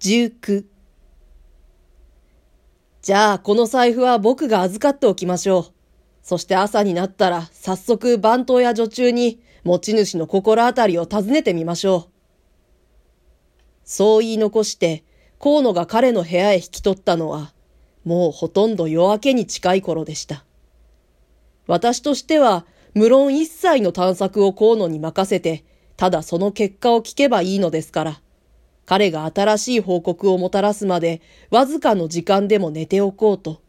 19じゃあこの財布は僕が預かっておきましょう。そして朝になったら早速番頭や女中に持ち主の心当たりを尋ねてみましょう。そう言い残して河野が彼の部屋へ引き取ったのはもうほとんど夜明けに近い頃でした。私としては無論一切の探索を河野に任せてただその結果を聞けばいいのですから。彼が新しい報告をもたらすまで、わずかの時間でも寝ておこうと、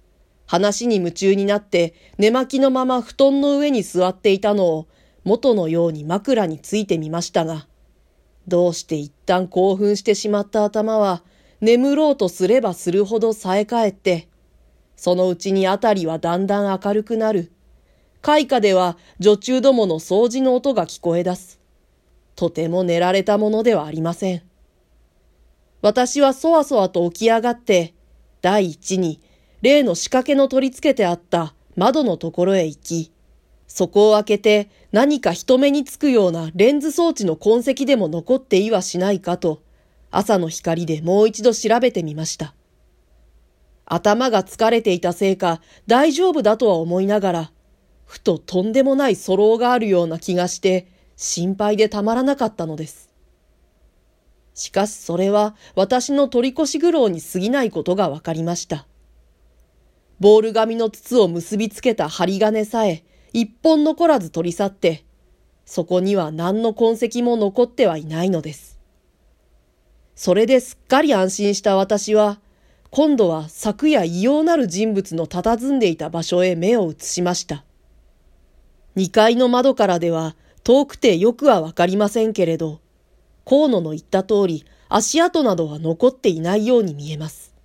話に夢中になって寝巻きのまま布団の上に座っていたのを元のように枕についてみましたが、どうして一旦興奮してしまった頭は、眠ろうとすればするほど冴え返って、そのうちにあたりはだんだん明るくなる。開花では女中どもの掃除の音が聞こえ出す。とても寝られたものではありません。私はそわそわと起き上がって、第一に例の仕掛けの取り付けてあった窓のところへ行き、そこを開けて何か人目につくようなレンズ装置の痕跡でも残っていはしないかと、朝の光でもう一度調べてみました。頭が疲れていたせいか大丈夫だとは思いながら、ふととんでもない粗漏があるような気がして心配でたまらなかったのです。しかしそれは私の取り越し苦労に過ぎないことがわかりました。ボール紙の筒を結びつけた針金さえ一本残らず取り去って、そこには何の痕跡も残ってはいないのです。それですっかり安心した私は、今度は昨夜異様なる人物の佇んでいた場所へ目を移しました。二階の窓からでは遠くてよくはわかりませんけれど、河野の言った通り、足跡などは残っていないように見えます。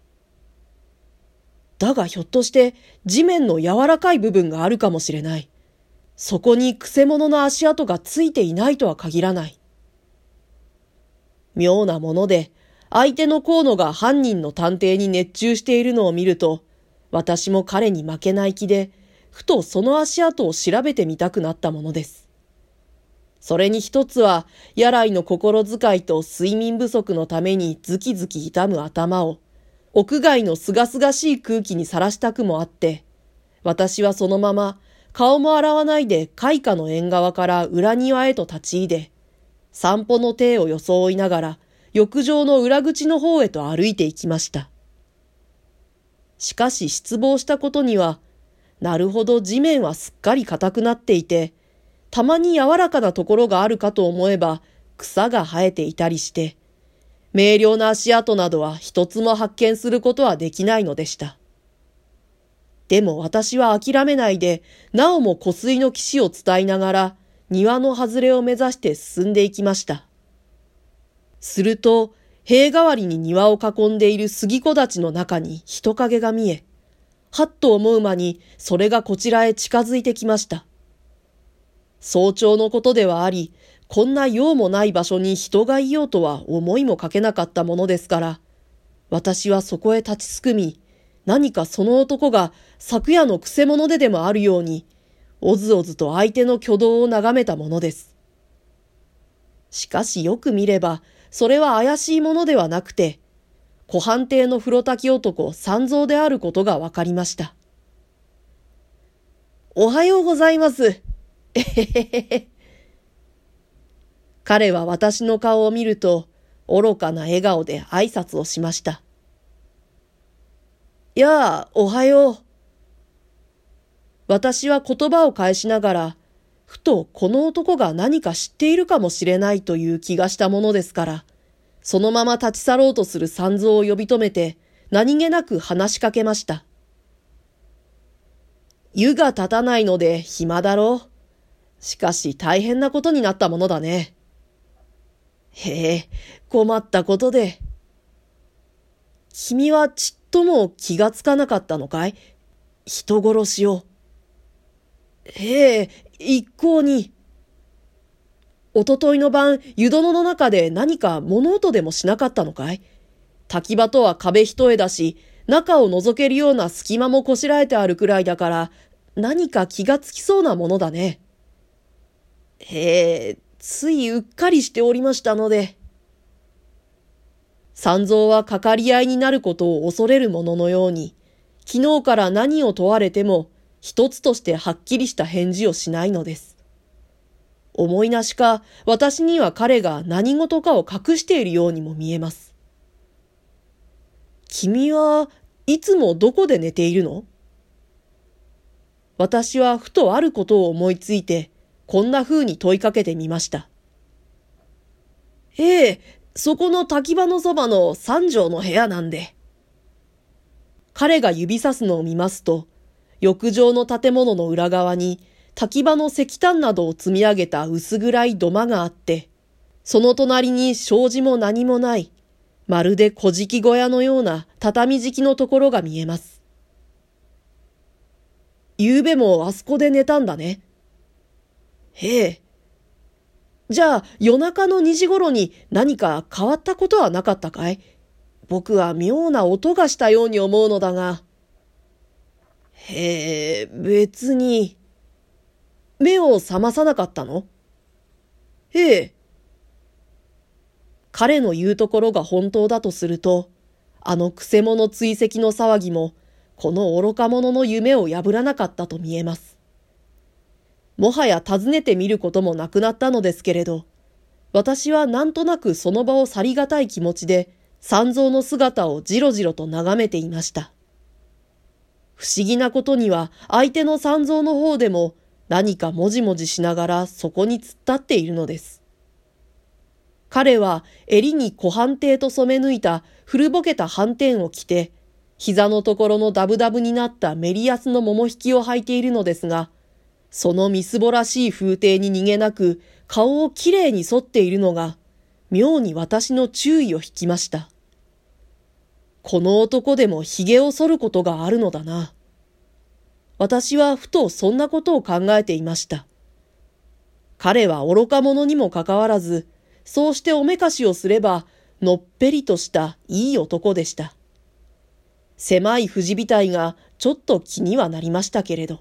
だがひょっとして地面の柔らかい部分があるかもしれない。そこにくせ者の足跡がついていないとは限らない。妙なもので、相手の河野が犯人の探偵に熱中しているのを見ると、私も彼に負けない気で、ふとその足跡を調べてみたくなったものです。それに一つは、やらいの心遣いと睡眠不足のためにズキズキ痛む頭を、屋外の清々しい空気にさらしたくもあって、私はそのまま、顔も洗わないで開花の縁側から裏庭へと立ち入れ、散歩の手を装いながら、浴場の裏口の方へと歩いていきました。しかし失望したことには、なるほど地面はすっかり硬くなっていて、たまに柔らかなところがあるかと思えば草が生えていたりして、明瞭な足跡などは一つも発見することはできないのでした。でも私は諦めないで、なおも湖水の岸を伝えながら、庭の外れを目指して進んでいきました。すると、塀代わりに庭を囲んでいる杉木立の中に人影が見え、はっと思う間にそれがこちらへ近づいてきました。早朝のことではあり、こんな用もない場所に人がいようとは思いもかけなかったものですから、私はそこへ立ちすくみ、何かその男が昨夜のくせ者ででもあるように、おずおずと相手の挙動を眺めたものです。しかしよく見れば、それは怪しいものではなくて、湖畔邸の風呂炊き男三蔵であることがわかりました。おはようございます。えへへへ。彼は私の顔を見ると、愚かな笑顔で挨拶をしました。やあ、おはよう。私は言葉を返しながら、ふとこの男が何か知っているかもしれないという気がしたものですから、そのまま立ち去ろうとする三蔵を呼び止めて、何気なく話しかけました。湯が立たないので暇だろう。しかし大変なことになったものだね。へえ、困ったことで。君はちっとも気がつかなかったのかい？人殺しを。へえ、一向に。おとといの晩、湯殿の中で何か物音でもしなかったのかい？滝場とは壁一重だし、中を覗けるような隙間もこしらえてあるくらいだから、何か気がつきそうなものだね。へえ、ついうっかりしておりましたので。三蔵はかかり合いになることを恐れる者のように、昨日から何を問われても一つとしてはっきりした返事をしないのです。思いなしか私には彼が何事かを隠しているようにも見えます。君はいつもどこで寝ているの？私はふとあることを思いついて、こんな風に問いかけてみました。ええ、そこの滝場のそばの三畳の部屋なんで。彼が指さすのを見ますと、浴場の建物の裏側に滝場の石炭などを積み上げた薄暗い土間があって、その隣に障子も何もない、まるで小敷小屋のような畳敷きのところが見えます。昨べもあそこで寝たんだね。へえ。じゃあ夜中の2時頃に何か変わったことはなかったかい？僕は妙な音がしたように思うのだが。へえ、別に。目を覚まさなかったの？ええ。彼の言うところが本当だとすると、あのくせ者追跡の騒ぎも、この愚か者の夢を破らなかったと見えます。もはや訪ねてみることもなくなったのですけれど、私はなんとなくその場を去りがたい気持ちで、三蔵の姿をじろじろと眺めていました。不思議なことには相手の三蔵の方でも何かもじもじしながらそこに突っ立っているのです。彼は襟に小半艇と染め抜いた古ぼけた斑点を着て、膝のところのダブダブになったメリヤスの桃引きを履いているのですが、そのみすぼらしい風景に逃げなく顔をきれいに剃っているのが、妙に私の注意を引きました。この男でも髭を剃ることがあるのだな。私はふとそんなことを考えていました。彼は愚か者にもかかわらず、そうしておめかしをすれば、のっぺりとしたいい男でした。狭い富士びたいがちょっと気にはなりましたけれど。